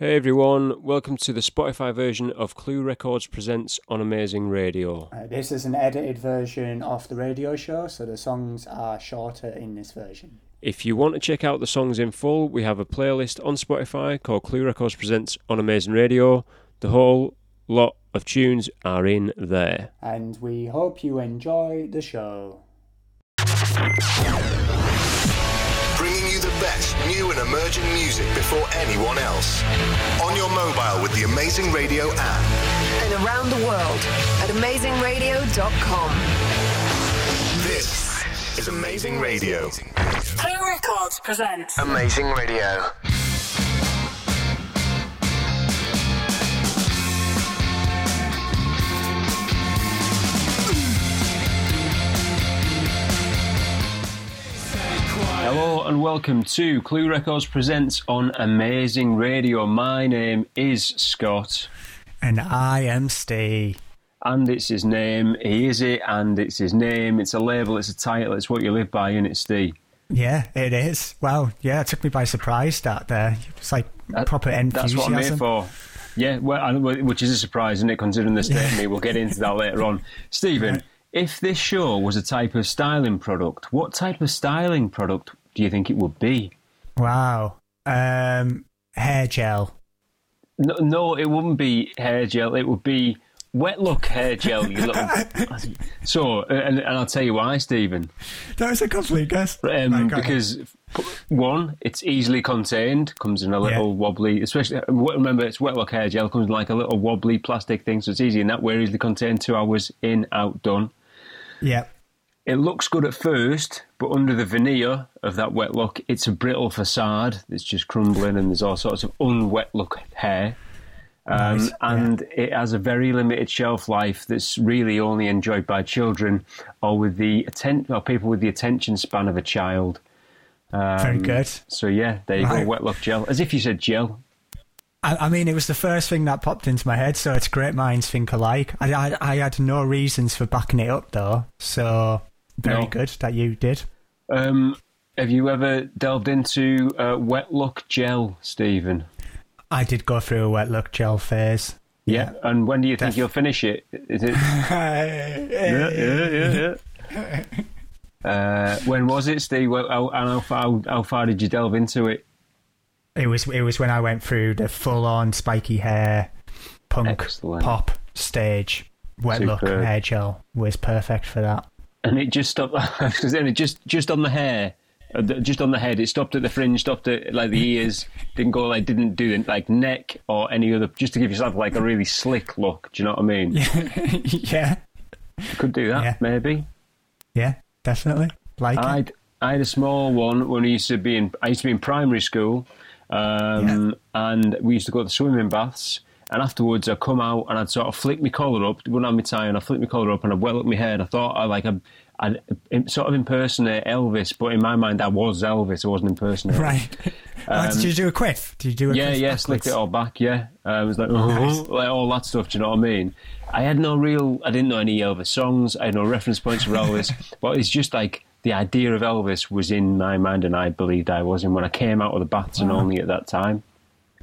Hey everyone, welcome to the Spotify version of Clue Records Presents on Amazing Radio. Uh, this is an edited version of the radio show, so the songs are shorter in this version. If you want to check out the songs in full, we have a playlist on Spotify called Clue Records Presents on Amazing Radio. The whole lot of tunes are in there. And we hope you enjoy the show. Bringing you the best new and emerging music before anyone else. On your mobile with the Amazing Radio app. and around the world at amazingradio.com. This is Amazing Radio. Clue Records presents Amazing Radio. Hello and welcome to Clue Records Presents on Amazing Radio. My name is Scott. And I am Steve. And it's his name, he is it, and it's his name, it's a label, it's a title, it's what you live by, and it's Steve. Yeah, it is. Well, yeah, it took me by surprise that there. It's like proper enthusiasm. That's what I'm here for. Yeah, well, which is a surprise, isn't it, considering the state of me? We'll get into that later on. Stephen, Right. if this show was a type of styling product, what type of styling product do you think it would be? Wow. Um, hair gel. No, no it wouldn't be hair gel, it would be wet look hair gel, you little. so, and, and I'll tell you why, Stephen. That was a complete guess. Um, Right, go ahead. because one, it's easily contained, comes in a little Yeah. wobbly. Especially remember, it's wet look hair gel comes in like a little wobbly plastic thing, so it's easy in that way. Easily contained, two hours in, out, done. yeah, It looks good at first, but under the veneer of that wet look, it's a brittle facade that's just crumbling, and there's all sorts of unwet look hair. Um, Nice, and it has a very limited shelf life that's really only enjoyed by children or with the atten- or people with the attention span of a child. very good. So yeah, there you Right. go, wet look gel. As if you said gel. I, I mean, it was the first thing that popped into my head, so it's great minds think alike. I, I, I had no reasons for backing it up, though, so very No. good that you did. Um, have you ever delved into uh, wet look gel, Stephen? I did go through a wet look gel phase. Yeah. And when do you think Def- you'll finish it? Is it? yeah, yeah, yeah, yeah. Uh, when was it, Steve? Well, How, and how far, how far did you delve into it? It was it was when I went through the full on spiky hair punk Excellent. pop stage. Wet look hair gel was perfect for that. And it just stopped. Because then it just just on the hair, uh, just on the head. It stopped at the fringe, stopped at like the ears. Didn't go like didn't do it like neck or any other. Just to give yourself like a really slick look. Do you know what I mean? yeah, You could do that Yeah. maybe. yeah, definitely. Like. I'd, I had a small one when I used to be in. I used to be in primary school, um, and we used to go to the swimming baths. And afterwards, I'd come out and I'd sort of flick my collar up. Wouldn't have my tie, and I'd flick my collar up and I'd well up my hair. And I thought I like I'd, I'd sort of impersonate Elvis, but in my mind, I was Elvis. I wasn't impersonating. Right. Oh, did you do a quiff? Did you do a Um, Yeah, quiff yeah, backwards? slicked it all back. Yeah, uh, I was like, like all that stuff. Do you know what I mean? I had no real, I didn't know any Elvis songs. I had no reference points for Elvis, but it's just like the idea of Elvis was in my mind, and I believed I was. And when I came out of the baths, and only at that time.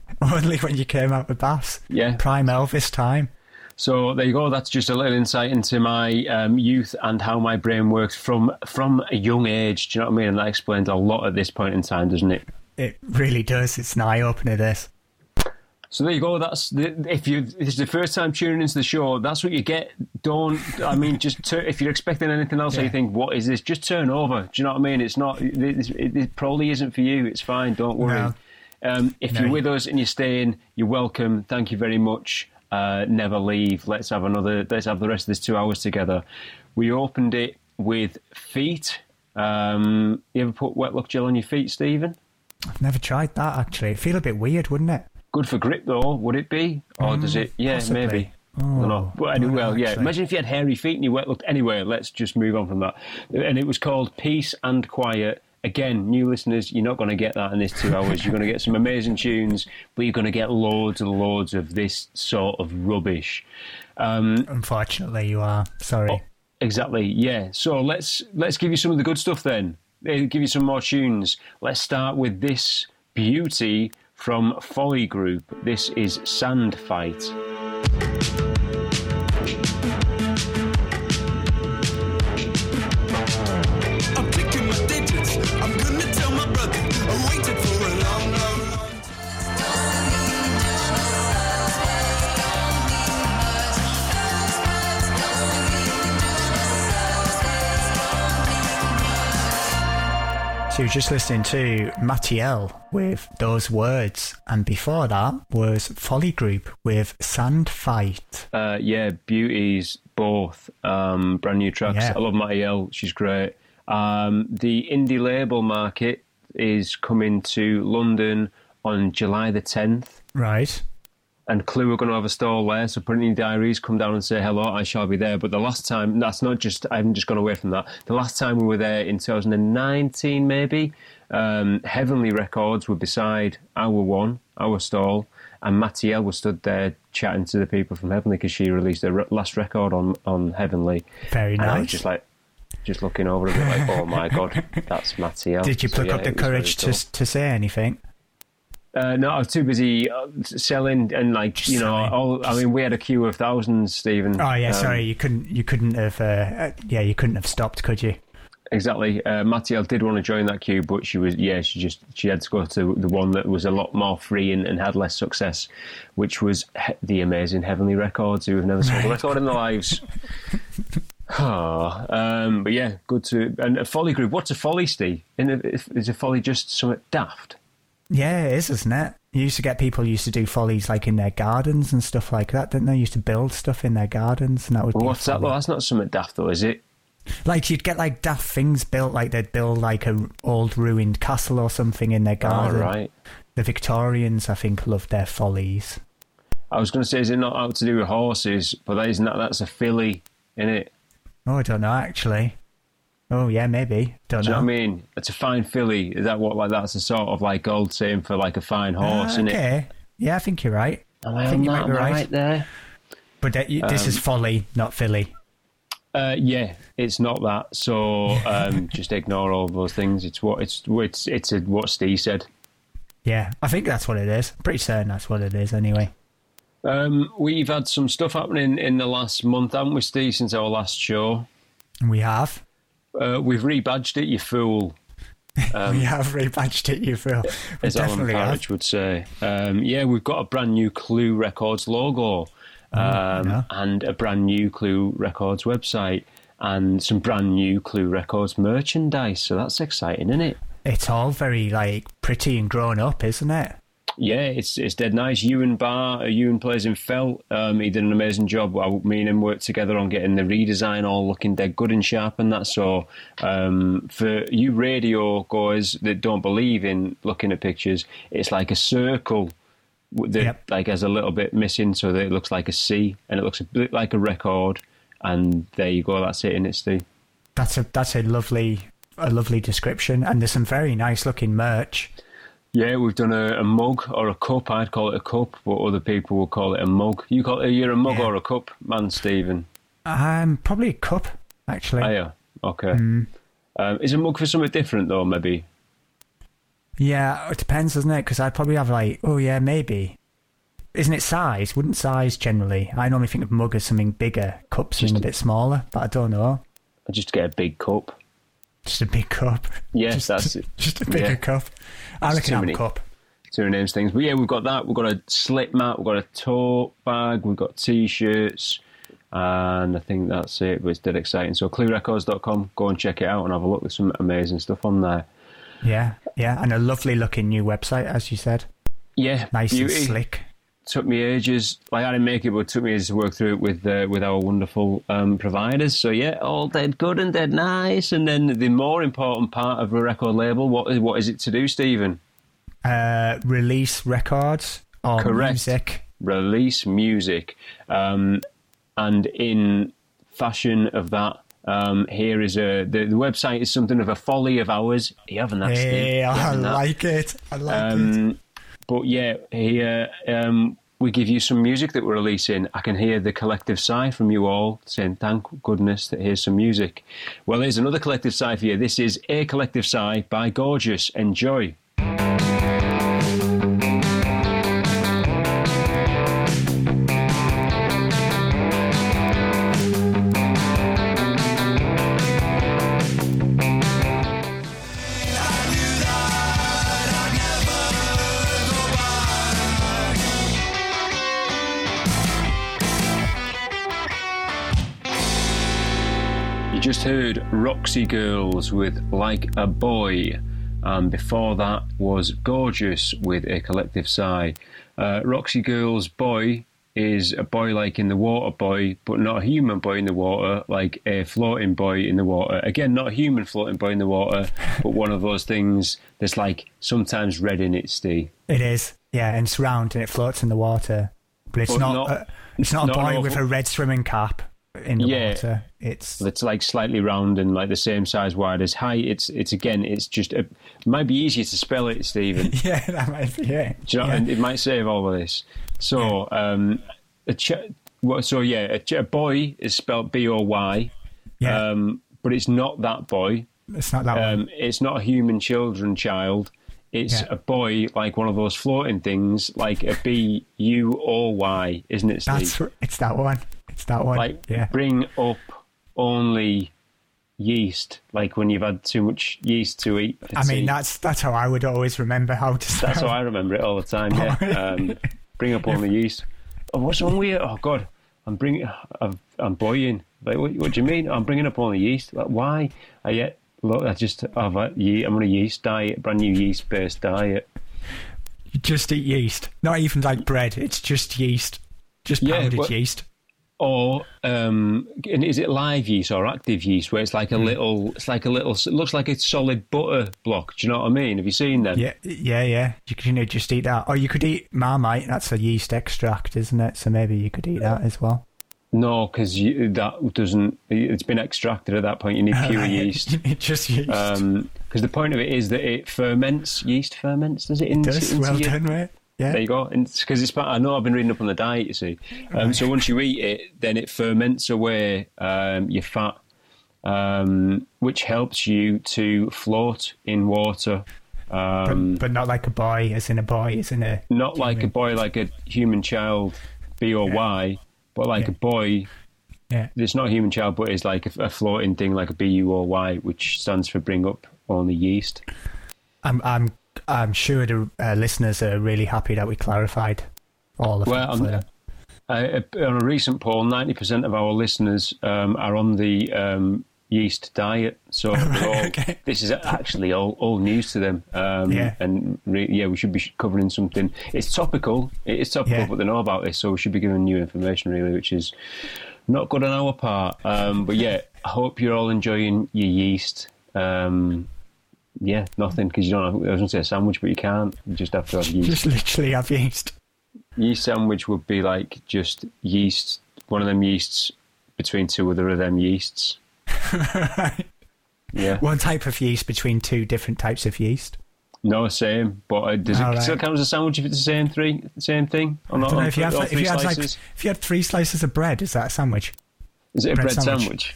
Only when you came out with baths. Yeah. Prime Elvis time. So there you go. That's just a little insight into my um, youth and how my brain works from from a young age. Do you know what I mean? And that explains a lot at this point in time, doesn't it? It really does. It's an eye opener. This. So there you go. That's the, if you this is the first time tuning into the show. That's what you get. Don't I mean just tur if you're expecting anything else, or you think what is this? Just turn over. Do you know what I mean? It's not. It, it, it probably isn't for you. It's fine. Don't worry. No. Um, if No. you're with us and you're staying, you're welcome. Thank you very much. Uh, never leave. Let's have another. Let's have the rest of this two hours together. We opened it with feet. Um, you ever put wet look gel on your feet, Stephen? I've never tried that actually. It'd feel a bit weird, wouldn't it? Good for grip, though, would it be? Or does it? Yeah, Mm, possibly. maybe. I don't know. Oh, Well, anyway, well, yeah. Imagine if you had hairy feet and you wet looked. Anyway, let's just move on from that. And it was called Peace and Quiet. Again, new listeners, you're not going to get that in this two hours. You're going to get some amazing tunes, but you're going to get loads and loads of this sort of rubbish. Um, Unfortunately, you are. Sorry. Exactly. Yeah. So let's let's give you some of the good stuff then. Give you some more tunes. Let's start with this beauty From Folly Group, this is Sand Fight. Were just listening to Mattiel with those words, and before that was Folly Group with Sand Fight. Uh, yeah, beauties both. Um, brand new tracks. Yeah. I love Mattiel. She's great. Um, the indie label market is coming to London on July the 10th. Right. And Clue are going to have a stall there. So put in your diaries, come down and say hello. I shall be there. But the last time, that's not just. I haven't just gone away from that. The last time we were there in 2019, maybe um, Heavenly Records were beside our one, our stall, and Mattiel was stood there chatting to the people from Heavenly because she released her re- last record on on Heavenly. Very nice. and I was just like. Just looking over a bit like, oh my god, that's Mattiel. Did you So, pluck yeah, up the it was very courage cool. to to say anything? Uh, no, I was too busy uh, selling and like you know. All, I mean, we had a queue of thousands, Stephen. Oh yeah, Um, sorry, you couldn't you couldn't have uh, uh, yeah you couldn't have stopped, could you? Exactly. Uh, Mattiel did want to join that queue, but she was yeah, she just she had to go to the one that was a lot more free and, and had less success, which was he- the amazing Heavenly Records, who have never sold a record in their lives. Ah, um, but yeah, good to and a folly group. What's a folly, Steve? In a, is a folly just something daft? Yeah, it is, isn't it? You used to get people used to do follies like in their gardens and stuff like that, didn't they? Used to build stuff in their gardens, and that would Well, be what's that? Well, that's not something daft, though, is it? Like you'd get like daft things built, like they'd build like a old ruined castle or something in their All garden. right. The Victorians, I think, loved their follies. I was going to say, is it not out to do with horses? But that isn't that. That's a filly, in it. Oh, I don't know actually. Oh yeah, maybe. Don't Do you know I mean? It's a fine filly. Is that what like that's a sort of like old saying for like a fine horse, isn't it? Yeah, I think you're right. Am I I think you might be right. right there? But that, you- this Um, is folly, not filly. Uh, yeah, it's not that. So um, just ignore all those things. It's what it's it's it's a, what Steve said. Yeah, I think that's what it is. Pretty certain that's what it is. Anyway. Um, we've had some stuff happening in the last month, haven't we, Steve? Since our last show, We have. Uh, we've rebadged it. You fool, we have rebadged it, you feel. We as Alan Parrish have. would say. Um, yeah, we've got a brand new Clue Records logo. Um, yeah. and a brand new Clue Records website and some brand new Clue Records merchandise. So that's exciting, isn't it? It's all very like pretty and grown up, isn't it? Yeah, it's it's dead nice. Ewan Barr, uh, Ewan plays in Felt. Um, he did an amazing job. Well, Me and him worked together on getting the redesign all looking dead good and sharp and that. So um, for you radio guys that don't believe in looking at pictures, it's like a circle that Yep. like has a little bit missing, so that it looks like a C and it looks a bit like a record. And there you go. That's it in its Steve. That's a that's a lovely a lovely description, and there's some very nice looking merch. Yeah, we've done a, a mug or a cup. I'd call it a cup, but other people will call it a mug. You call it, you're a mug Yeah. or a cup, man, Stephen. Um, probably a cup actually. Oh, yeah. Okay. Mm. Um, is a mug for something different though? Maybe. Yeah, it depends, doesn't it? Because I'd probably have like, oh yeah, maybe. Isn't it size? Wouldn't size generally? I normally think of mug as something bigger, cup something a bit smaller, but I don't know. I just get a big cup. Just a big cup. Yeah, just, that's it. Just a bigger Yeah. cup. I It's reckon I'm a cup. Two names things, but yeah, we've got that. We've got a slip mat. We've got a tote bag. We've got t-shirts, and I think that's it. But it's dead exciting. So cluerecords.com. Go and check it out and have a look. There's some amazing stuff on there. Yeah, yeah, and a lovely looking new website, as you said. Yeah, Nice beauty. and slick. Took me ages. Like I didn't make it, but it took me ages to work through it with uh, with our wonderful um, providers. So yeah, all dead good and dead nice. And then the more important part of a record label, what is what is it to do, Stephen? Uh, release records or Correct. music. Release music, um, and in fashion of that. Um, here is a the, the website is something of a folly of ours. You having that, Steve? Hey, You I that? like it. I like it. But yeah, here um, we give you some music that we're releasing. I can hear the collective sigh from you all saying, "Thank goodness that here's some music." Well, here's another collective sigh for you. This is a collective sigh by Gorgeous. Enjoy. Heard Roxy Girls with Like a Boy, and before that was Gorgeous with a collective sigh. Uh, Roxy Girls Boy is a boy like in the water boy, but not a human boy in the water, like a floating boy in the water. Again, not a human floating boy in the water, but one of those things that's like sometimes red in its tea. It is, yeah, and it's round and it floats in the water. But it's But not, not- a, it's not a not an boy with a red swimming cap in the Yeah. water. It's It's like slightly round and like the same size wide as high. It's it's again, it's just a, it might be easier to spell it, Stephen. yeah, that might be it. Do you know, yeah. and it might save all of this. So, um, a ch- so yeah, a, ch- a boy is spelled B O Y, yeah, um, but it's not that boy. it's not that one. Um, it's not a human children child. It's Yeah. a boy like one of those floating things, like a B U O Y, isn't it, Steve? That's it's that one. It's that one. like yeah. bring up only yeast, like when you've had too much yeast to eat. I mean, tea. that's that's how I would always remember how to spell. That's how I remember it all the time. Yeah, um, bring up all the yeast. Oh, what's wrong with you? Oh God, I'm bringing. I'm, I'm boiling. Like, what, what do you mean? I'm bringing up all the yeast. Like, why? I yet look. I just. I've had ye- I'm on a yeast diet, brand new yeast based diet. You just eat yeast. Not even like bread. It's just yeast. Just Yeah, pounded yeast. Or um, and is it live yeast or active yeast? Where it's like Hmm. a little. It's like a little. It looks like a solid butter block. Do you know what I mean? Have you seen them? Yeah, yeah, yeah. You can you know, just eat that, or you could eat Marmite. That's a yeast extract, isn't it? So maybe you could eat that as well. No, because that doesn't. It's been extracted at that point. You need pure yeast. It just yeast. because the point of it is that it ferments. Yeast ferments, does it? Into, Does into well your- done, mate. Yeah. There you go. Because it's part. I know I've been reading up on the diet. You see, um, so once you eat it, then it ferments away um, your fat, um, which helps you to float in water. Um, but, but not like a boy, as in a boy, as in a. not like a boy, like a human child, B or Y, but like Yeah. a boy. Yeah. It's not a human child, but it's like a, a floating thing, like a B U or Y, which stands for bring up only yeast. I'm, I'm, I'm sure the uh, listeners are really happy that we clarified all of Well, that. I'm- for them. Uh, on a recent poll, 90% of our listeners um, are on the um, yeast diet. So they're all, okay. this is actually all, all news to them. Um, Yeah. And re- yeah, we should be covering something. It's topical. It is topical, Yeah. but they know about this, so we should be giving new information, really, which is not good on our part. Um, but yeah, I hope you're all enjoying your yeast. Um, yeah, nothing because you don't. Have, I was going to say a sandwich, but you can't. You just have to have yeast Just literally have yeast. yeast sandwich would be like just yeast, one of them yeasts between two other of them yeasts. Yeah, One type of yeast between two different types of yeast. no, same. But uh, does it right. still count as a sandwich if it's the same three, same thing? Or I not? don't know if you th- had, if three you had like slices? if you had three slices of bread, is that a sandwich? Is it a bread bread sandwich. sandwich?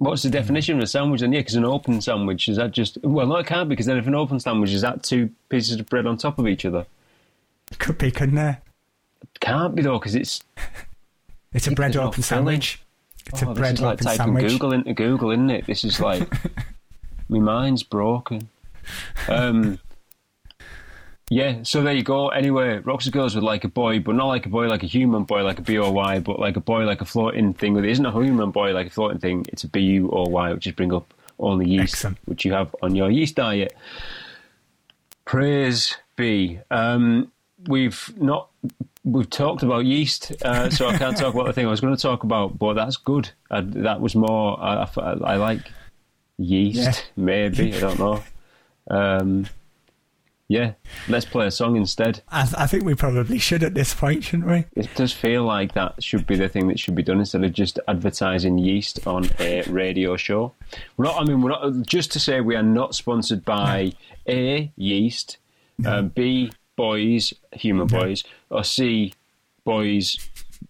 What's the definition of a sandwich? then? yeah, because an open sandwich is that just well, no, it can't because then if an open sandwich is that two pieces of bread on top of each other. Could be, couldn't there? It can't be though because it's It's a bread open sandwich. It's oh, a bread like open typing sandwich. Google into Google, isn't it? This is like my mind's broken. Um, yeah, so there you go. Anyway, Roxy Girls with like a boy, but not like a boy, like a human boy, like a B O Y, but like a boy, like a floating thing. It isn't a human boy, like a floating thing. It's a B U O Y, which is bring up all the yeast, Excellent. which you have on your yeast diet. Praise be. Um, we've not we've talked about yeast, uh, so I can't talk about the thing I was going to talk about. But that's good. I, that was more. I, I, I like yeast, Yeah. maybe. I don't know. Um, yeah, let's play a song instead. I, I think we probably should at this point, shouldn't we? It does feel like that should be the thing that should be done instead of just advertising yeast on a radio show. We're not. I mean, we're not. Just to say, we are not sponsored by A yeast, um, B boys, human boys, or C boys,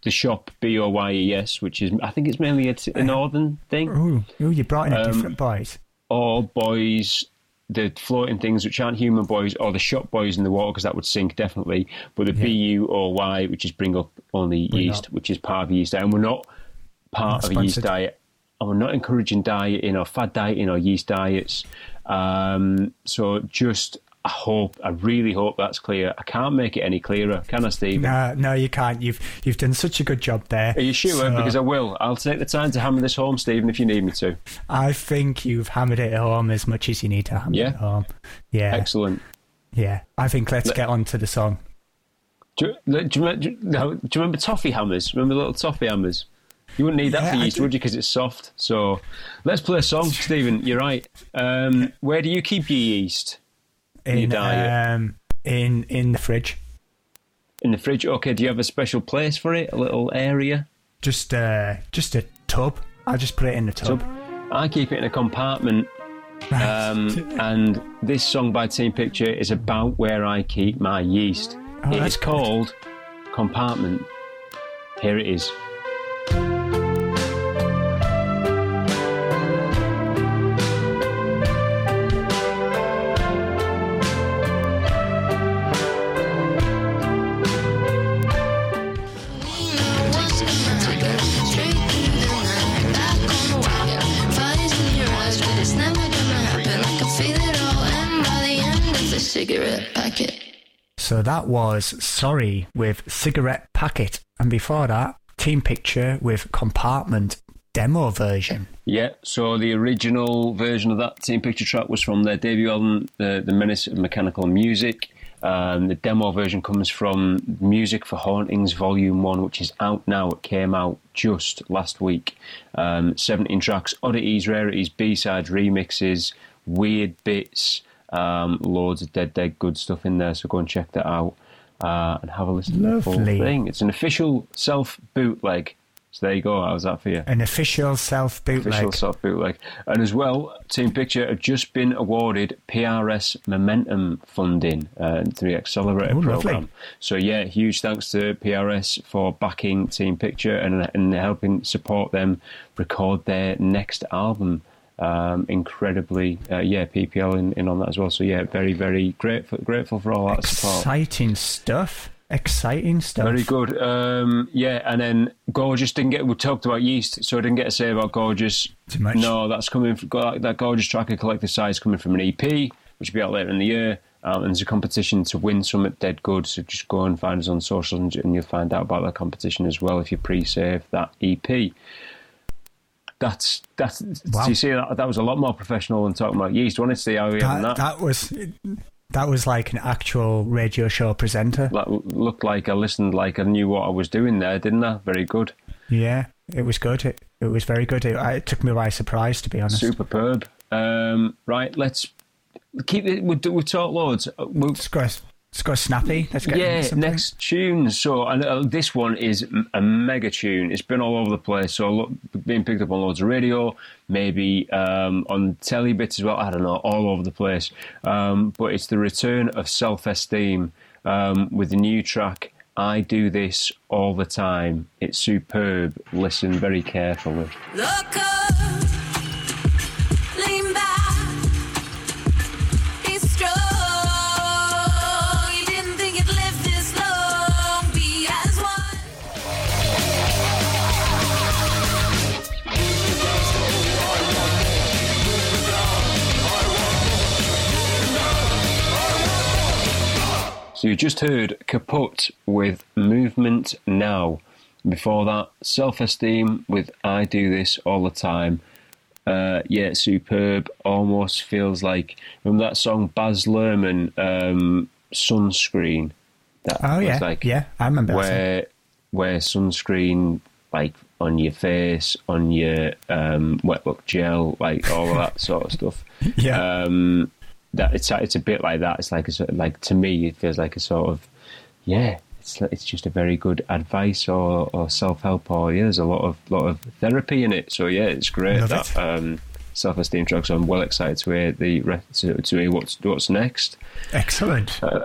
the shop B O Y E S, which is I think it's mainly a, t- a northern thing, Oh, you brought in a Um, different boys. or boys. The floating things which aren't human boys, or the shop boys in the water, because that would sink definitely. But the B U or Y, which is bring up only We're yeast, not. which is part of yeast diet, and we're not part Not of a yeast diet. And we're not encouraging dieting or fad dieting or yeast diets. Um, so just I hope, I really hope that's clear. I can't make it any clearer, can I, Stephen? No, no, you can't. You've you've done such a good job there. Are you sure? So, Because I will. I'll take the time to hammer this home, Stephen, if you need me to. I think you've hammered it home as much as you need to hammer Yeah? it home. Yeah, Excellent. yeah. I think let's get on to the song. Do you, do, you, do, you, do you remember toffee hammers? Remember little toffee hammers? You wouldn't need that Yeah, for yeast, would you? Because it's soft. So let's play a song, Stephen. You're right. Um, where do you keep your yeast? In um in in the fridge. In the fridge? Okay, do you have a special place for it? A little area? Just uh just a tub. I'll just put it in the tub. I keep it in a compartment. Um, and this song by Team Picture is about where I keep my yeast. Oh, it is called Compartment. Here it is. So that was Sorry with Cigarette Packet. And before that, Team Picture with Compartment demo version. Yeah, so the original version of that Team Picture track was from their debut album, The, the Menace of Mechanical Music. Um, the demo version comes from Music for Hauntings Volume 1, which is out now. It came out just last week. Um, 17 tracks, oddities, rarities, B-sides, remixes, weird bits, um, loads of dead, dead good stuff in there. So go and check that out uh, and have a listen to the Lovely. thing. It's an official self bootleg. So there you go. How's that for you? An official self bootleg. official self bootleg. And as well, Team Picture have just been awarded PRS Momentum funding uh, through the Accelerator Oh, lovely. program. So yeah, huge thanks to PRS for backing Team Picture and, and helping support them record their next album. Um, incredibly, uh, yeah, PPL in, in on that as well. So yeah, very, very grateful, grateful for all that support. Exciting stuff. Exciting stuff. Very good. Um, yeah, and then Gorgeous didn't get. We talked about yeast, so I didn't get to say about Gorgeous. Too much. No, that's coming. From, that, Gorgeous track of Collective Size coming from an EP, which will be out later in the year. Um, and there's a competition to win some at Dead Good, so just go and find us on social, and, and you'll find out about that competition as well if you pre-save that EP. That's that's. Wow. Do you see that? That was a lot more professional than talking about yeast. Wanted to see how we that, that. that was that was like an actual radio show presenter. That looked like I listened, like I knew what I was doing there, didn't I? Very good. Yeah, it was good. It, it was very good. It, it took me by surprise, to be honest. Superb. Um, right, let's keep it. We've, we've talked loads. Uh, We've, Let's go, let's go snappy. Let's get yeah, next tune. So and, uh, this one is a mega tune. It's been all over the place. So lo- being picked up on loads of radio, maybe um, on telly bits as well. I don't know, all over the place. Um, but it's the return of self esteem um, with the new track. I do this all the time. It's superb. Listen very carefully. Look up, So you just heard Kaput with Movement Now. Before that, Self Esteem with I Do This All the Time. Uh, yeah, superb. Almost feels like remember that song Baz Luhrmann, um, Sunscreen. That Oh was yeah, like yeah, I remember where where sunscreen like on your face, on your um, wet look gel, like all of that sort of stuff. Yeah. Um, that it's it's a bit like that. It's like a like to me, it feels like a sort of yeah. It's it's just a very good advice or, or self help or yeah. There's a lot of lot of therapy in it. So yeah, it's great Love that it. um, self esteem track. So I'm well excited to hear the to, to hear what's what's next. Excellent. Uh,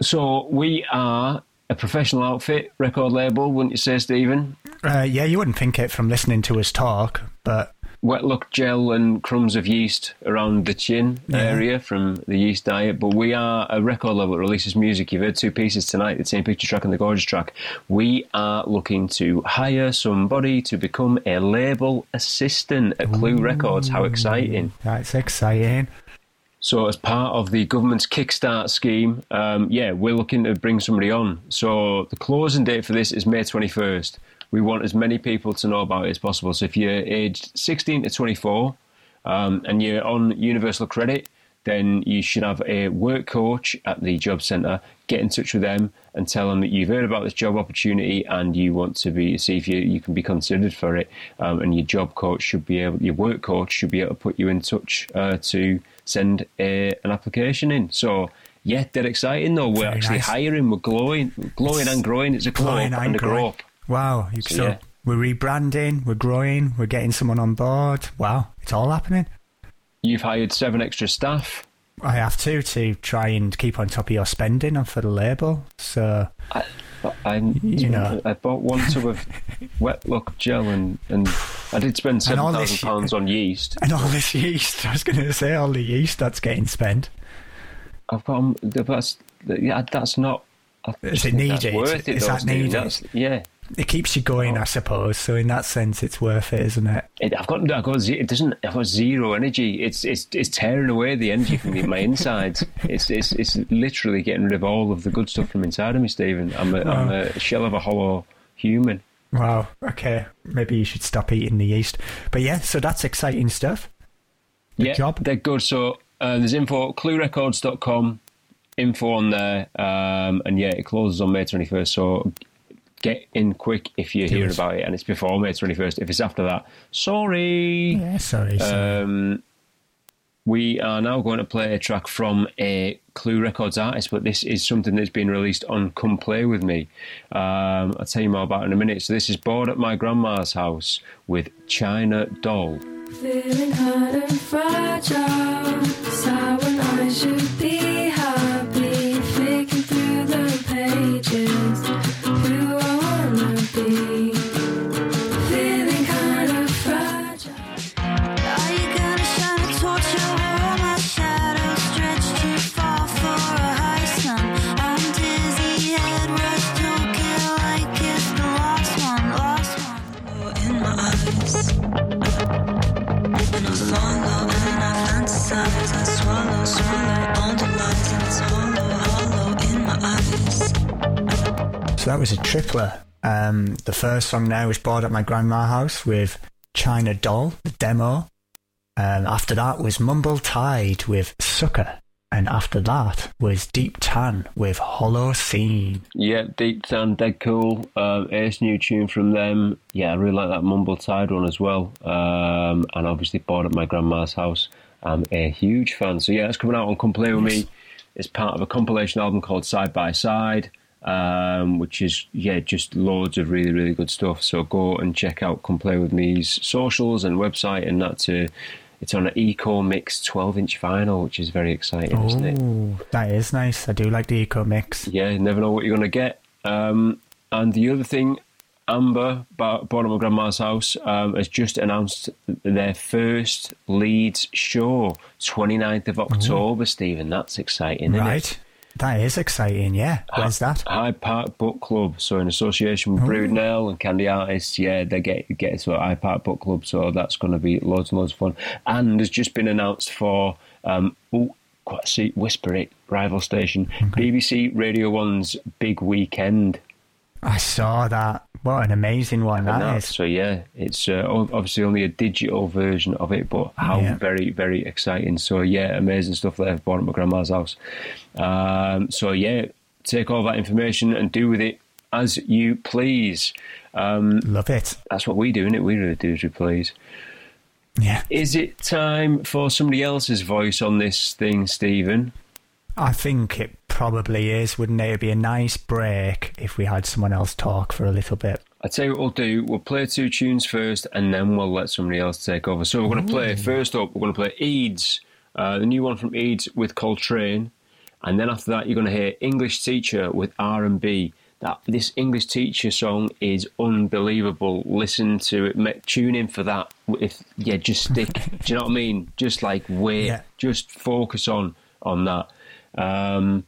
So we are a professional outfit record label, wouldn't you say, Stephen? Uh, yeah, you wouldn't think it from listening to us talk, but Wet look gel and crumbs of yeast around the chin Yeah. area from the yeast diet. But we are a record label that releases music. You've heard two pieces tonight, the Team Picture track and the Gorgeous track. We are looking to hire somebody to become a label assistant at Clue Records. How exciting! that's exciting. So, as part of the government's Kickstart scheme, um, yeah, we're looking to bring somebody on. So, the closing date for this is May 21st. We want as many people to know about it as possible. So, if you're aged 16 to 24 um, and you're on universal credit, then you should have a work coach at the job centre. Get in touch with them and tell them that you've heard about this job opportunity and you want to be see if you, you can be considered for it. Um, and your job coach should be able, your work coach should be able to put you in touch uh, to send a, an application in. So. Yeah, they're exciting though. We're Very actually nice. hiring. We're glowing, glowing and growing. It's a glow Growing and and a grow. Wow. you- So, So, yeah. we're rebranding, we're growing, we're getting someone on board. Wow. It's all happening. You've hired seven extra staff. I have to to try and keep on top of your spending on for the label. So I, I, You know. I bought one tub of wet look gel and, and I did spend And seven thousand pounds on yeast. and all this yeast. I was going to say all the yeast that's getting spent. I've got that's yeah, that's not. I Is it that's needed? Worth it, Is that needed? Yeah, It keeps you going. I suppose. So in that sense, it's worth it, isn't it? it, I've got I've got it doesn't I've got zero energy. It's it's it's tearing away the energy from me, my insides. It's it's it's literally getting rid of all of the good stuff from inside of me, Stephen. I'm a, I'm a shell of a hollow human. Wow. Okay. Maybe you should stop eating the yeast. But yeah, so that's exciting stuff. yeah, job. They're good. So uh, there's info cluerecords.com, info on there, um, and yeah, it closes on May 21st. So get in quick if you hear it. about it, and it's before May 21st. If it's after that, sorry. Yeah. Sorry. sorry. Um, we are now going to play a track from a Clue Records artist, but this is something that's been released on Come Play With Me. Um, I'll tell you more about it in a minute. So this is Bored at My Grandma's House with China Doll. Feeling hard and fragile. Sad when I should be happy. Eyes. So that was a tripler. Um, the first song now was Bored at My Grandma's House with China Doll, the demo. Um, after that was Mumble Tide with Sucker. And after that was Deep Tan with Hollow Scene. Yeah, Deep Sound, dead cool. Um, ace new tune from them. Yeah, I really like that Mumble Tide one as well. Um, and obviously Bored at My Grandma's House. I'm a huge fan. So yeah, it's coming out on Come Play With Me. It's part of a compilation album called Side by Side. Um, which is yeah, just loads of really really good stuff. So go and check out Come Play with Me's socials and website, and that's a, it's on an Eco Mix 12 inch vinyl, which is very exciting, isn't it? Oh, that is nice. I do like the Eco Mix. Yeah, you never know what you're going to get. Um, and the other thing, Amber, ba- bottom of Grandma's house, um, has just announced their first Leeds show, 29th of October, Stephen. That's exciting, isn't it? Right. That is exciting, yeah. Where's that? Hyde Park Book Club, so in association with Brudenell and Candy Artists, yeah, they get get to Hyde Park Book Club, so that's going to be loads and loads of fun. And has just been announced for, um, oh, quite see, whisper it, rival station, BBC Radio One's big weekend. I saw that. What an amazing one that that. is. So yeah, it's uh, obviously only a digital version of it, but how Yeah. very very exciting! So yeah, amazing stuff there. Bored at My Grandma's House. Um, so yeah, take all that information and do with it as you please. Um, Love it. that's what we do, isn't it? We really do as we please. Yeah. Is it time for somebody else's voice on this thing, Stephen? I think it probably is, wouldn't it? It'd be a nice break if we had someone else talk for a little bit. I tell you what we'll do. We'll play two tunes first, and then we'll let somebody else take over. So we're going to play first up. We're going to play Eades, uh, the new one from Eades with Coltrane, and then after that, you're going to hear English Teacher with R and B. That this English Teacher song is unbelievable. Listen to it. ma- Tune in for that. If yeah, just stick. do you know what I mean? Just like wait. Yeah. Just focus on on that. Um,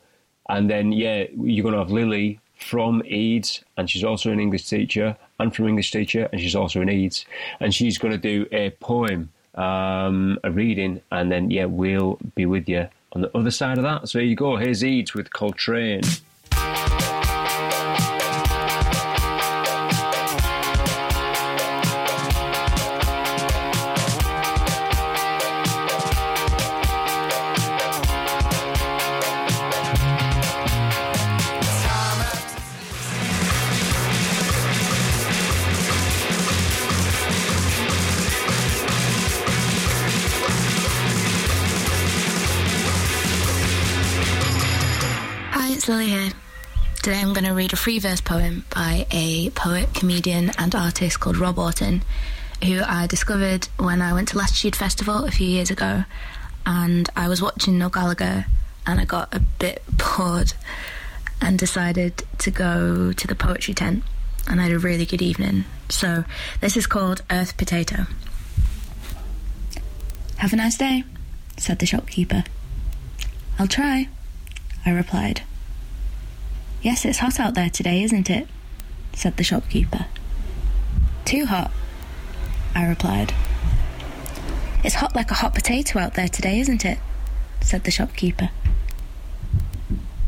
and then, yeah, you're going to have Lily from Eades, and she's also an English teacher, and from English teacher, and she's also an Eades. And she's going to do a poem um, a reading, and then yeah, we'll be with you on the other side of that. So here you go. Here's Eades with Coltrane. A free verse poem by a poet, comedian, and artist called Rob Auton, who I discovered when I went to Latitude Festival a few years ago. And I was watching Noel Gallagher and I got a bit bored and decided to go to the poetry tent. And I had a really good evening. So this is called Earth Potato. Have a nice day, said the shopkeeper. I'll try, I replied. Yes, it's hot out there today, isn't it? said the shopkeeper. Too hot, I replied. It's hot like a hot potato out there today, isn't it? said the shopkeeper.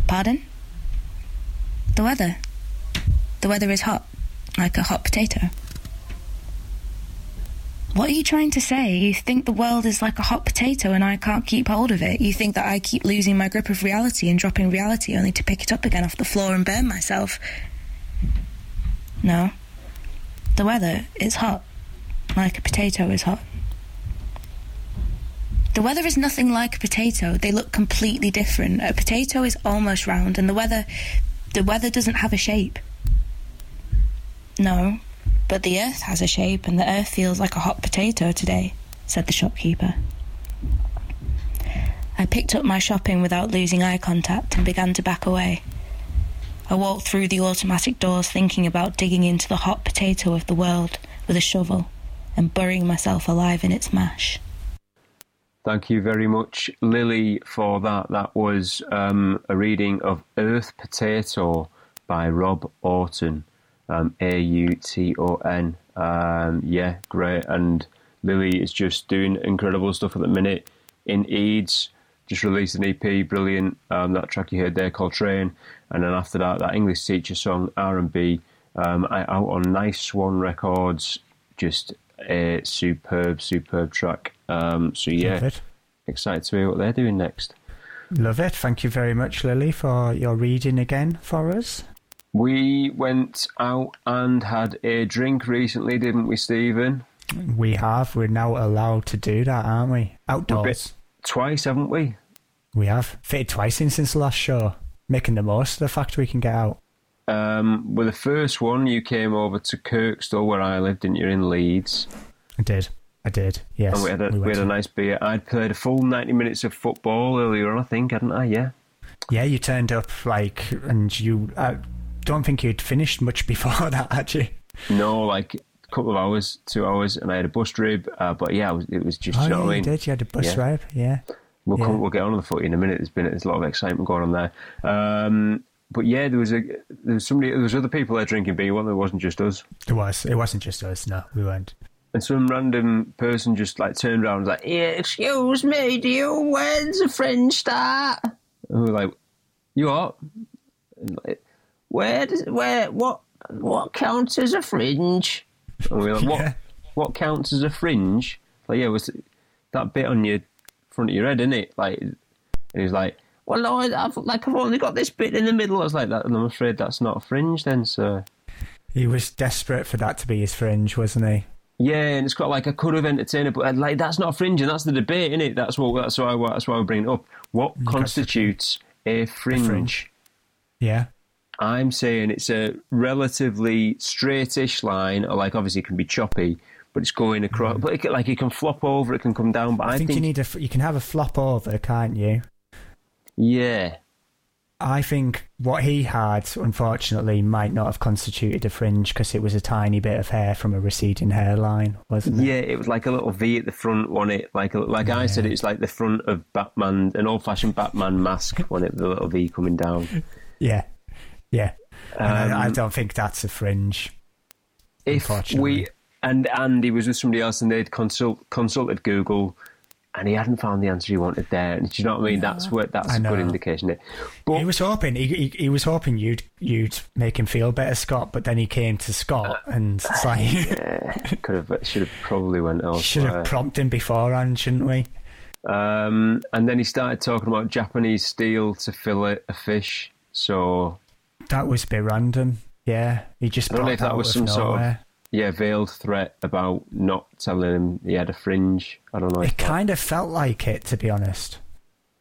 Pardon? The weather. The weather is hot, like a hot potato. What are you trying to say? You think the world is like a hot potato and I can't keep hold of it? You think that I keep losing my grip of reality and dropping reality only to pick it up again off the floor and burn myself? No. The weather is hot, like a potato is hot. The weather is nothing like a potato. They look completely different. A potato is almost round and the weather the weather doesn't have a shape. No, but the earth has a shape and the earth feels like a hot potato today, said the shopkeeper. I picked up my shopping without losing eye contact and began to back away. I walked through the automatic doors thinking about digging into the hot potato of the world with a shovel and burying myself alive in its mash. Thank you very much, Lily, for that. That was um, a reading of Earth Potato by Rob Auton, um, A U T O N. Um, yeah, great. And Lily is just doing incredible stuff at the minute in Eades. Just released an EP, brilliant. Um, that track you heard there called Train, and then after that, that English teacher song R and B, um, out on Nice Swan Records. Just a superb, superb track. Um, so yeah, Love it. excited to hear what they're doing next. Love it. Thank you very much, Lily, for your reading again for us. We went out and had a drink recently, didn't we, Stephen? We have. We're now allowed to do that, aren't we? Outdoors. Twice, haven't we? We have. Fitted twice in since the last show. Making the most of the fact we can get out. Um, with the first one, you came over to Kirkstall, where I lived, didn't you, in Leeds? I did. I did. Yes. and we had a, we we had a nice beer. I'd played a full 90 minutes of football earlier on, I think, hadn't I? Yeah. Yeah, you turned up like, and you. I don't think you'd finished much before that, had you? No, like a couple of hours, two hours, and I had a bus trip. Uh, but yeah, it was, it was just, Oh, you know yeah, what I mean? did. You had a bus Yeah. ride. Yeah. We'll Yeah. come, we'll get on to the footy in a minute. There's been there's a lot of excitement going on there. Um, but yeah, there was a there was somebody there was other people there drinking beer. One, there wasn't just us. It was. It wasn't just us. No, we weren't. And some random person just like turned around and was like, "Yeah, excuse me, do you when's the fringe start?" And we were like, "You what?" Where does where what what counts as a fringe? And we were like, "What Yeah. what counts as a fringe?" Like, yeah, was that bit on your front of your head, isn't it? Like, and he was like, "Well, no, I- I've like I've only got this bit in the middle." I was like, "That," and I'm afraid that's not a fringe, then, sir. He was desperate for that to be his fringe, wasn't he? Yeah, and it's got like I could have entertained it, but like that's not a fringe, and that's the debate, isn't it? That's what that's why that's why we bring it up. What constitutes a fringe? fringe. Yeah. I'm saying it's a relatively straightish line, or like obviously it can be choppy, but it's going across. Mm. But it, like it can flop over, it can come down. But I, I think, you need a. You can have a flop over, can't you? yeah, I think what he had, unfortunately, might not have constituted a fringe because it was a tiny bit of hair from a receding hairline, wasn't it? yeah, it was like a little V at the front, wasn't it? Like like I said, it's like the front of Batman, an old-fashioned Batman mask, wasn't it? The little V coming down. Yeah. Yeah. And I, I Um, don't think that's a fringe. if Unfortunately. we and and he was with somebody else, and they'd consult consulted Google, and he hadn't found the answer he wanted there. And do you know what I mean? That's what that's a good indication. It. But He was hoping he, he, he was hoping you'd you'd make him feel better, Scott. But then he came to Scott, and it's like could have should have probably went over. should have prompted him beforehand, shouldn't we? Um, and then he started talking about Japanese steel to fillet a fish. So That was a bit random. Yeah, he just I don't know if that was some sort of yeah veiled threat about not telling him he had a fringe. I don't know. It that- kind of felt like it, to be honest,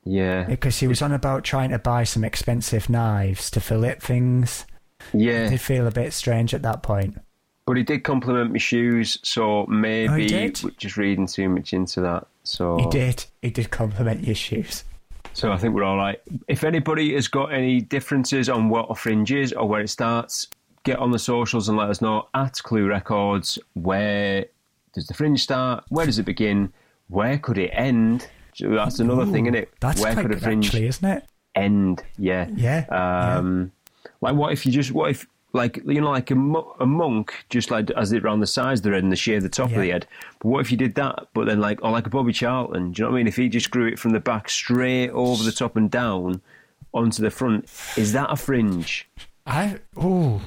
yeah, because he was on about trying to buy some expensive knives to fillet things. yeah. It did feel a bit strange at that point. But he did compliment my shoes, so oh, maybe Oh, did? we're just reading too much into that. So He did. He did compliment your shoes. So I think we're all right. If anybody has got any differences on what a fringe is or where it starts, get on the socials and let us know at Clue Records. Where does the fringe start? Where does it begin? Where could it end? So That's another thing, Ooh, isn't it? That's where could a fringe actually, isn't it? end? Yeah. Yeah, Um, Like, what if you just, what if, like, you know, like a, mo- a monk just like as it around the sides of the head and they shave the top of the head. But what if you did that, but then like, or like a Bobby Charlton? Do you know what I mean? If he just grew it from the back straight over the top and down onto the front, is that a fringe? I oh.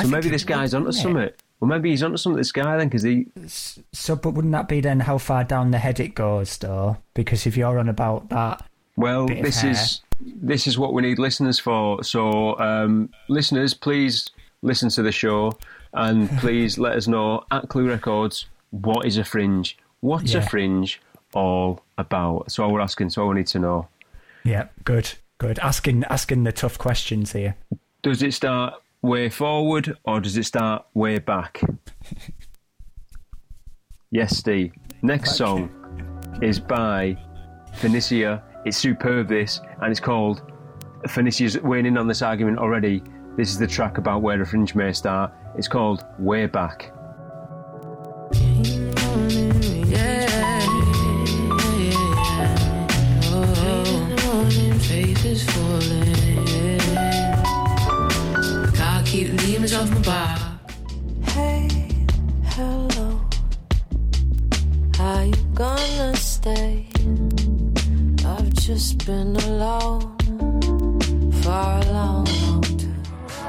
So maybe this guy's would, onto something. Well, maybe he's onto something. This guy then, because he, So, but wouldn't that be then how far down the head it goes, though? Because if you're on about that, Well, this hair. is this is what we need listeners for. So, um, listeners, please listen to the show and please let us know at Clue Records what is a fringe. What's a fringe all about? So we're asking. So we need to know. yeah, good, good. Asking asking the tough questions here. Does it start way forward or does it start way back? yes, Steve. Next song is by Phoenicia. It's superb, this, and it's called Phoenicia's weighing in on this argument already. This is the track about where a fringe may start. It's called Way Back. Hey, hello. How you gonna stay? Just been alone for a long, long time.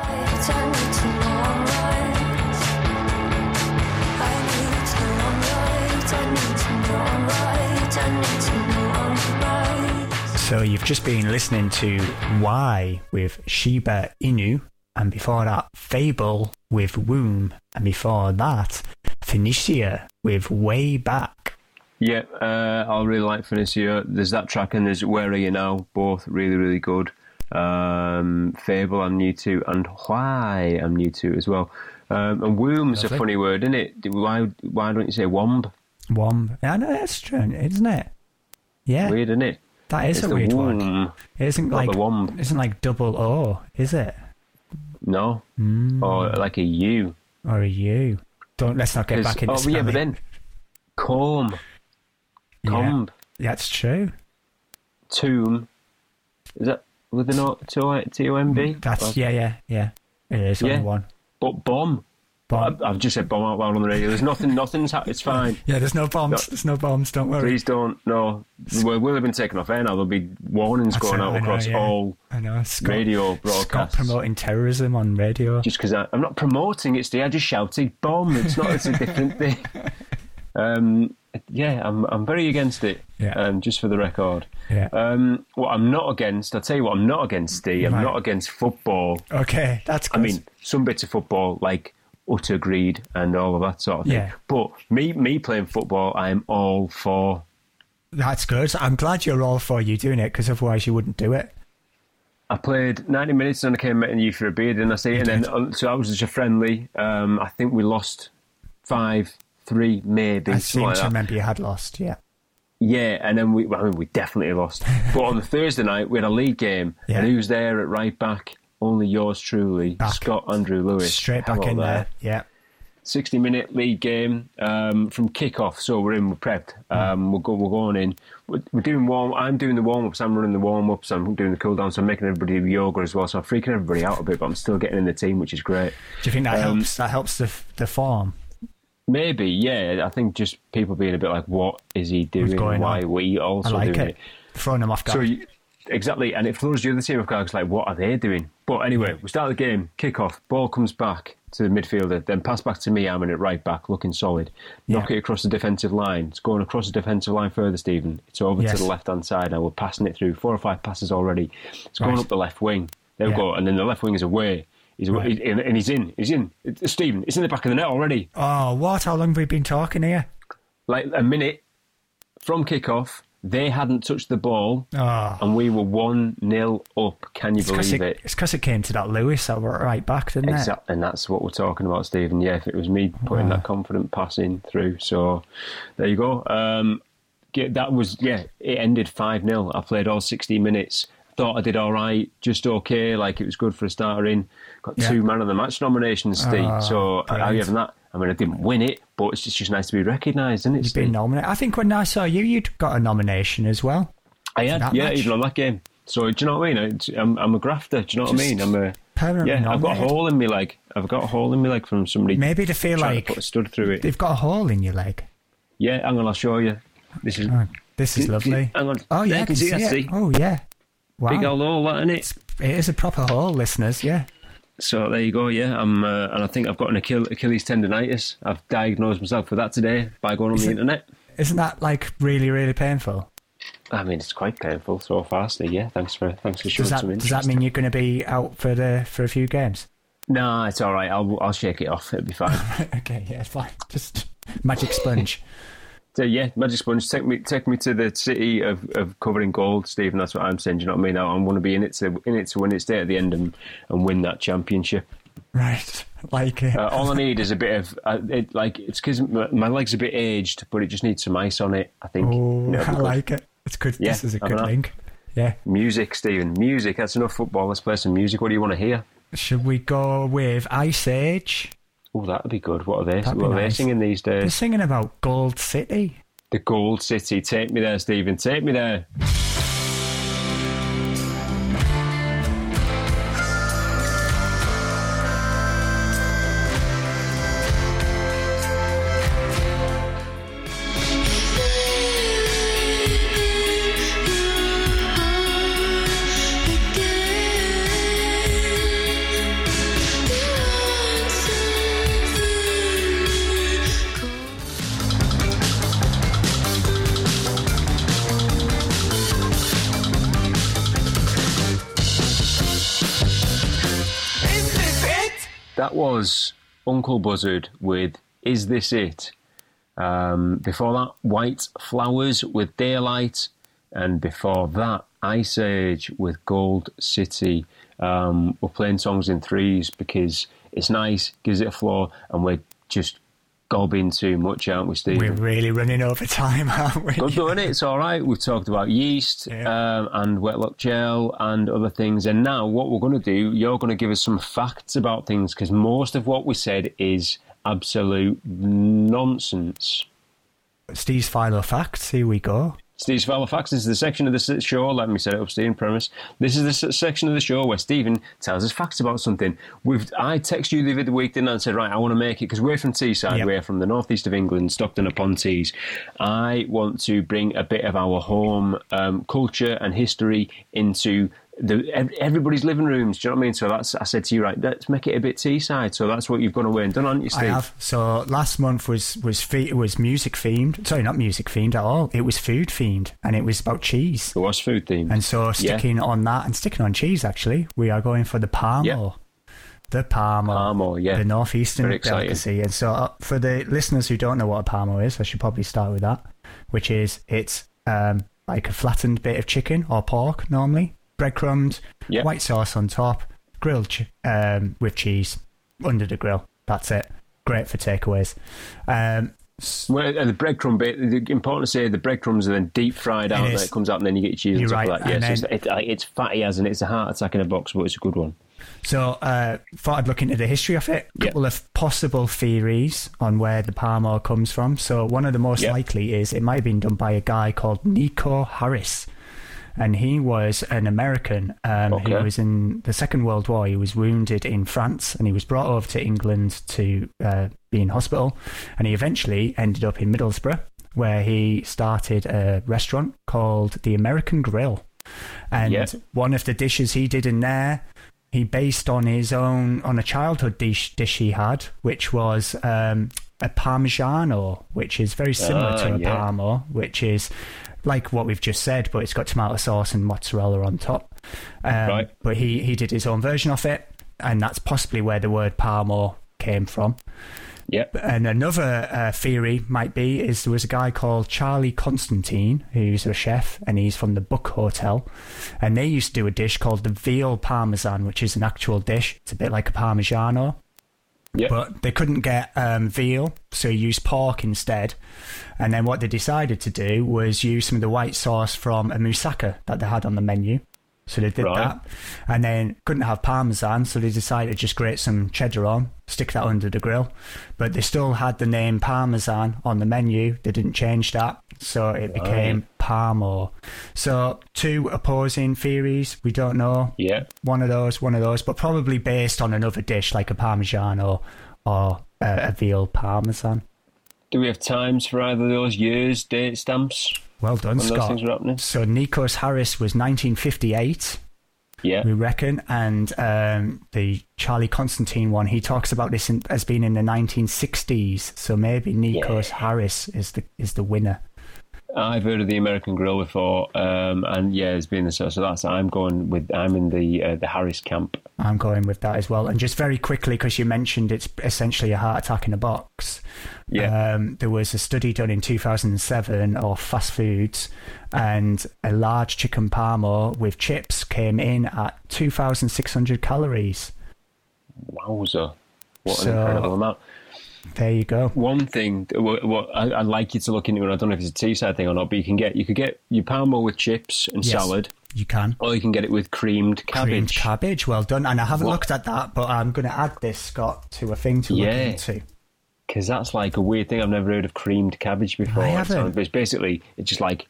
I need to know right. So you've just been listening to Why with Shiba Inu, and before that, Fable with Womb, and before that, Phoenicia with Way Back. Yeah, uh, I really like Phoenicia. There's that track and there's Where Are You Now? Both really, really good. Um, Fable I'm new to, and Why I'm new to as well. Um, and womb's a funny word, isn't it? Why, why don't you say womb? Womb. I know that's true, isn't it? Yeah, Weird, isn't it? that is It's a weird one. It isn't like the womb. isn't like double O, is it? No, Hmm. or like a U. Or a U? Don't let's not get back into oh, yeah, but then comb, Yeah, comb, that's true. tomb. Is that with an O T O M B? That's yeah, yeah, yeah. It is Yeah. one. But bomb. Bomb. I've just said bomb out loud on the radio. There's nothing. Nothing's. Ha- it's fine. Yeah, there's no bombs. No. There's no bombs. Don't worry. Please don't. No, we will have been taken off air now. There'll be warnings That's going it, out know, across yeah. all I know. Scott, radio Scott broadcasts. promoting terrorism on radio. Just because I'm not promoting it, Steve. I just shouted bomb. It's not. It's a different thing. Um, yeah, I'm. I'm very against it. Yeah. Um, just for the record. Yeah. Um, what I'm not against. I'll tell you what I'm not against, Steve. I'm Right. not against football. Okay, that's good. I mean, some bits of football, like utter greed and all of that sort of thing. Yeah. But me, me playing football, I'm all for. that's good. I'm glad you're all for you doing it because otherwise you wouldn't do it. I played 90 minutes and I came meeting you for a beer, didn't I say? You and then, did. uh, so I was just a friendly. Um, I think we lost 5 3, maybe. I seem like to that. remember you had lost. Yeah. Yeah, and then we, well, I mean, we definitely lost. but on the Thursday night, we had a league game, Yeah. and who's there at right back? Only yours truly, Back. Scott Andrew Lewis. Straight back in that? there. Yeah. 60 minute league game um, from kick-off. So we're in, we're prepped. Hmm. Um, we're, go, we're going in. We're, we're doing warm. I'm doing the warm ups. I'm running the warm ups. I'm doing the cool down. So I'm making everybody do yoga as well. So I'm freaking everybody out a bit, but I'm still getting in the team, which is great. Do you think that Um, helps? That helps the the form. Maybe, yeah. I think just people being a bit like, what is he doing? Why on? are we also like doing it. Throwing them off guard. So you, exactly, and it throws the other team off guard. It's like, what are they doing? But anyway, we start the game, kick off, ball comes back to the midfielder, then pass back to me. I'm in it right back, looking solid. Knock Yeah. it across the defensive line. It's going across the defensive line further, Stephen. It's over Yes. to the left hand side. Now we're passing it through four or five passes already. It's going Right. up the left wing. There we Yeah. go, and then the left wing is away. He's Right. he's in, and he's in. He's in. It's, Stephen, it's in the back of the net already. oh, what? How long have we been talking here? Like a minute from kickoff. They hadn't touched the ball, Oh. and we were one 0 up. Can you It's because believe it, it? it's 'cause it came to that Lewis that were right back, didn't it? Exactly, and that's what we're talking about, Stephen. Yeah, if it was me putting Wow. that confident passing through, so there you go. Um, that was yeah. It ended five 0 I played all sixty minutes. Thought I did all right, just okay. Like it was good for a starter in. Got Yeah. two man of the match nominations, Steve. Oh, ah, so how you brilliant. having that? I mean, I didn't win it, but it's just, just nice to be recognised, isn't it? You've been nominated. I think when I saw you, you'd got a nomination as well. I had, yeah, match. even on that game. So do you know what I mean? I'm, I'm a grafter. Do you know what I mean? I'm a permanently yeah. I've got a hole in my leg. I've got a hole in my leg from somebody. Maybe to feel like to put a stud through it. they've got a hole in your leg. Yeah, hang on, I'll show you. This is Oh, this is lovely. hang on. Oh yeah, I can see, that, it. see? Oh yeah. Wow. big old hole, that, isn't it? It is a proper hole, listeners. Yeah. So there you go. Yeah, I'm, uh, and I think I've got an Achille, Achilles tendonitis. I've diagnosed myself with that today by going on Is the internet. Isn't that like really, really painful? I mean, it's quite painful so far. Yeah, thanks for thanks for showing Does that some does that mean you're going to be out for the for a few games? No, it's all right. I'll I'll shake it off. It'll be fine. okay, yeah, it's fine. Just magic sponge. So yeah, Magic Sponge, take me take me to the city of, of covering gold, Stephen. That's what I'm saying. Do you know what I mean? I, I want to be in it to in it to win it, stay at the end, and, and win that championship. right. Like it. Uh, all I need is a bit of uh, it, like it's because my, my leg's a bit aged, but it just needs some ice on it. I think. oh, You know, I like it. It's good. Yeah, this is a good link. Yeah. Music, Stephen. Music. That's enough football. Let's play some music. What do you want to hear? Should we go with Iceage? Oh, that'd be good. What are they? That'd what are they singing these days? They're singing about Gold City. The Gold City. Take me there, Stephen. Take me there. Uncle Buzzard with Is This It? Um, before that, White Flowers with Daylight. And before that, Iceage with Gold City. Um, we're playing songs in threes because it's nice, gives it a flow, and we're just gobbing too much, aren't we, Steve? We're really running over time, aren't we? Good doing it. It's all right. We've talked about yeast Yeah. um, and wetlock gel and other things. And now, what we're going to do, you're going to give us some facts about things because most of what we said is absolute nonsense. Steve's final Facts. Here we go. Steve's File Facts this is the section of the show. Let me set it up, Stephen. Premise. This is the section of the show where Stephen tells us facts about something. We've I texted you the other week, didn't I, and said, right, I want to make it because we're from Teesside, Yep. we're from the northeast of England, Stockton upon Tees. I want to bring a bit of our home um, culture and history into the everybody's living rooms. Do you know what I mean? So that's I said to you, right, let's make it a bit Teesside. So that's what you've gone away and done, haven't you, Steve? I have. So last month was was fe- was music themed. Sorry, not music themed at all. It was food themed, and it was about cheese. It was food themed. And so sticking on that and sticking on cheese, actually, we are going for the Parmo. Yeah. The. Parmo, yeah. The northeastern delicacy. And so, uh, for the listeners who don't know what a Parmo is, I should probably start with that, which is it's um, like a flattened bit of chicken or pork normally, breadcrumbs, Yeah. white sauce on top, grilled ch- um, with cheese under the grill. That's it. Great for takeaways. Um, Well, and the breadcrumb bit, the, important to say the breadcrumbs are then deep fried out, It and then it comes out, and then you get your cheese You're on top right, of that. and Yeah, so then- it's, it, it's fatty as, and it's a heart attack in a box, but it's a good one. So, uh, thought I'd look into the history of it. A couple of possible theories on where the Parmo comes from. So, one of the most Yeah. likely is it might have been done by a guy called Nico Harris. And he was an American um, who was in the Second World War. He was wounded in France, and he was brought over to England to uh, be in hospital, and he eventually ended up in Middlesbrough, where he started a restaurant called the American Grill, and Yeah. one of the dishes he did in there. He based on his own on a childhood dish dish he had, which was um, a parmigiano, which is very similar Ah, to a yeah. parmo, which is like what we've just said, but it's got tomato sauce and mozzarella on top. Um, Right. But he, he did his own version of it, and that's possibly where the word parmo came from. Yep. And another uh, theory might be is there was a guy called Charlie Constantine who's a chef and he's from the Buck Hotel, and they used to do a dish called the veal parmesan, which is an actual dish. It's a bit like a parmigiano, Yep. but they couldn't get um, veal, so used pork instead. And then what they decided to do was use some of the white sauce from a moussaka that they had on the menu. So they did Right. that, and then couldn't have parmesan, so they decided to just grate some cheddar on, stick that under the grill. But they still had the name parmesan on the menu. They didn't change that, so it became parmo. So two opposing theories. We don't know Yeah. one of those, one of those, but probably based on another dish like a parmesan or or uh, a veal parmesan. Do we have times for either of those years, date stamps? Well done, Scott. So Nikos Harris was 1958, Yeah. we reckon, and um, the Charlie Constantine one, he talks about this in, as being in the 1960s. So maybe Nikos Harris is the is the winner. I've heard of the American Grill before, um, and yeah, it's been the so. So that's I'm going with. I'm in the uh, the Harris camp. I'm going with that as well. And just very quickly, because you mentioned it's essentially a heart attack in a box. Yeah. Um, there was a study done in 2007 of fast foods, and a large chicken parmo with chips came in at 2,600 calories. Wowza! What an So- incredible amount. There you go. One thing, what, what I, I'd like you to look into, and I don't know if it's a Teesside thing or not, but you can get you could get your parmo with chips and Yes, salad, You can. or you can get it with creamed cabbage. Creamed cabbage, well done. And I haven't What? looked at that, but I'm going to add this, Scott, to a thing to look into. Because that's like a weird thing. I've never heard of creamed cabbage before. I haven't. But it's basically it's just like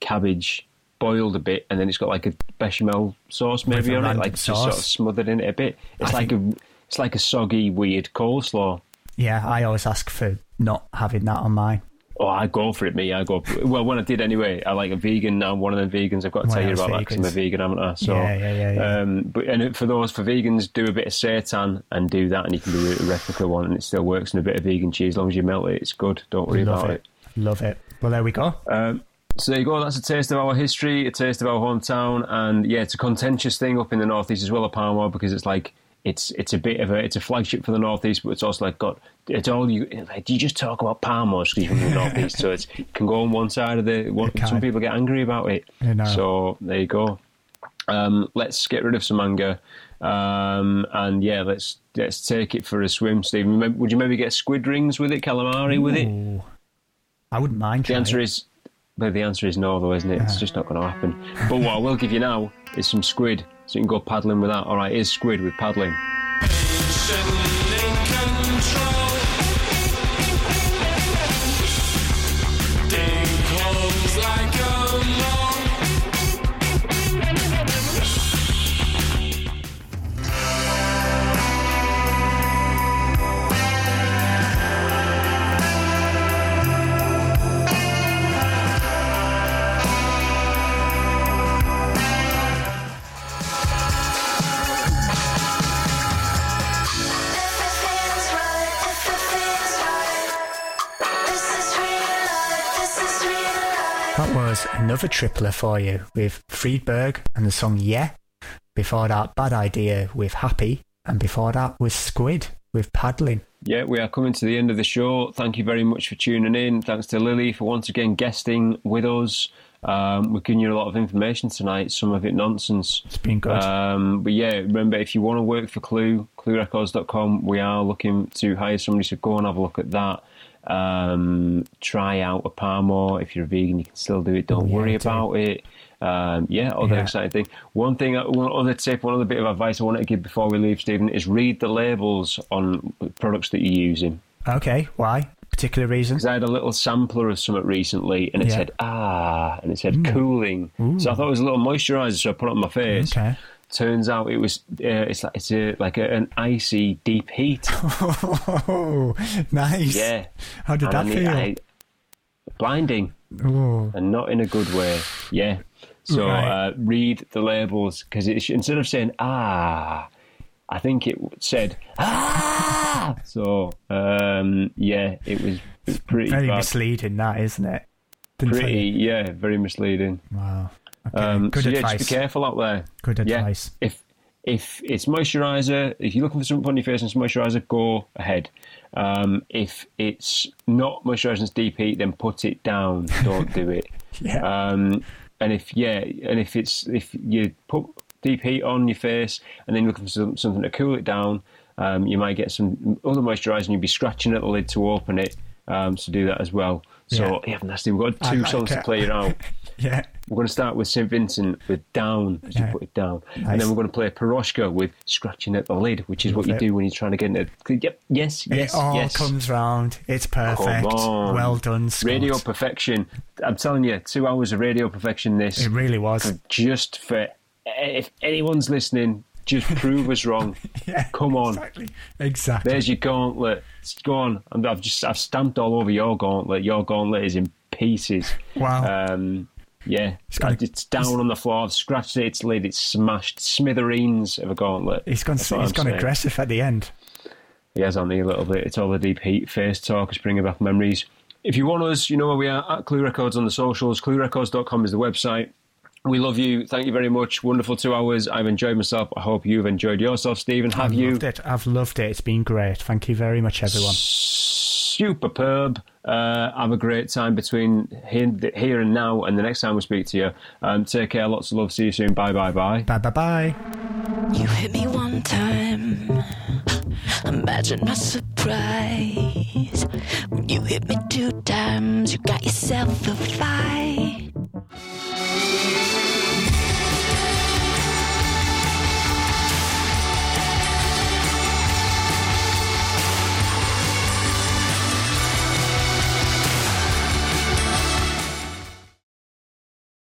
cabbage boiled a bit, and then it's got like a bechamel sauce maybe on it, like just sort of smothered in it a bit. It's I like a it's like a soggy weird coleslaw. Yeah, I always ask for not having that on mine. Oh, I go for it, me. I go. For, well, when I did anyway, I like a vegan now. One of the vegans. I've got to tell you about that 'cause I'm a vegan, haven't I? So, Yeah, yeah, yeah, yeah. Um, but and for those for vegans, do a bit of seitan and do that, and you can do a replica one, and it still works. And a bit of vegan cheese, as long as you melt it, it's good. Don't worry Love about it. Love it. Well, there we go. Um, so there you go. That's a taste of our history, a taste of our hometown, and yeah, it's a contentious thing up in the northeast as well, of Palmwell, because it's like it's it's a bit of a it's a flagship for the northeast, but it's also like got it's all you like. Do you just talk about Palmwell because you're from the northeast? So it's, it can go on one side of the. One, some people get angry about it. I know. So there you go. Um, let's get rid of some anger, um, and yeah, let's let's take it for a swim, Stephen. Would you maybe get squid rings with it, calamari with it? I wouldn't mind. The answer it. is, but the answer is no, though, isn't it? It's just not going to happen. But what I will give you now is some squid, so you can go paddling with that. All right, here's squid with paddling. Another tripler for you with Friedberg and the song Yeah. Before that, Bad Idea with Happy. And before that was Squid with Paddling. Yeah, we are coming to the end of the show. Thank you very much for tuning in. Thanks to Lily for once again guesting with us. Um, we're giving you a lot of information tonight, some of it nonsense. It's been good. Um, but yeah, remember if you want to work for Clue, cluerecords.com, we are looking to hire somebody, so go and have a look at that. Um, try out a Parmo. If you're a vegan, you can still do it. Don't Yeah, worry about it. Um, yeah, other Yeah. exciting thing. One thing, one other tip, one other bit of advice I want to give before we leave, Stephen, is read the labels on products that you're using. Okay, why? particular reason? because I had a little sampler of something recently, and it Yeah. said ah, and it said cooling. So I thought it was a little moisturizer, so I put it on my face. Okay. Turns out it was uh, it's like it's a, like a, an icy deep heat. Oh, nice. yeah. How did And that I feel? I- blinding Oh, and not in a good way. Yeah. So Right. uh, read the labels because instead of saying ah, I think it said ah. So um, yeah, it was pretty very bad. misleading, that isn't it? Didn't pretty yeah, very misleading. Wow. Okay. Um, Good so yeah, just be careful out there. Good advice. Yeah, advice. if if it's moisturizer, if you're looking for something on your face and it's moisturizer, go ahead. Um, if it's not moisturizer and it's deep heat, then put it down. Don't do it. Yeah. Um, and if yeah, and if it's if you put deep heat on your face and then you're looking for some, something to cool it down, um, you might get some other moisturizer and you'll be scratching at the lid to open it. Um, so do that as well. So Yeah. yeah, nasty. We've got two songs to play it out. yeah. We're going to start with St. Vincent with Down, as Yeah. you put it down. Nice. And then we're going to play Piroshka with Scratching at the Lid, which is what you it. do when you're trying to get into Yep, yes, yes, it all yes. comes round. It's perfect. on. Well done, Scott. Radio perfection. I'm telling you, two hours of radio perfection this. It really was. Just for, if anyone's listening, just prove us wrong. Yeah, Come on. Exactly. Exactly. There's your gauntlet. Go on. And I've just I've stamped all over your gauntlet. Your gauntlet is in pieces. Wow. Um, yeah, it's, gonna- down on the floor. I've scratched it. Its lid. It's smashed. Smithereens of a gauntlet. He's gone. That's He's gone saying. aggressive at the end. He has on me a little bit. It's all the deep heat face talk. It's bringing back memories. If you want us, you know where we are at Clue Records on the socials. ClueRecords.com is the website. We love you. Thank you very much. Wonderful two hours. I've enjoyed myself. I hope you've enjoyed yourself, Stephen. Have I've you? loved it. I've loved it. It's been great. Thank you very much, everyone. superb. Uh, have a great time between here, here and now and the next time we speak to you. Um, take care. Lots of love. See you soon. Bye, bye, bye. Bye bye bye. You hit me one time imagine my surprise when you hit me two times. You got yourself a fight.